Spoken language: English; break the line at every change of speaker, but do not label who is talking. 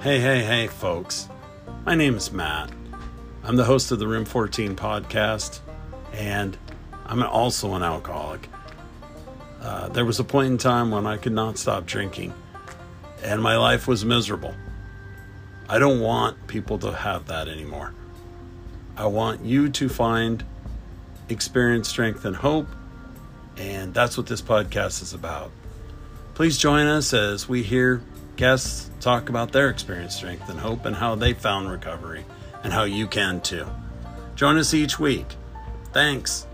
Hey, hey, hey, folks. My name is Matt. I'm the host of the Room 14 podcast, and I'm also an alcoholic. Uh, there was a point in time when I could not stop drinking, and my life was miserable. I don't want people to have that anymore. I want you to find experience, strength, and hope, and that's what this podcast is about. Please join us as we hear guests talk about their experience, strength, and hope, and how they found recovery, and how you can too. Join us each week. Thanks.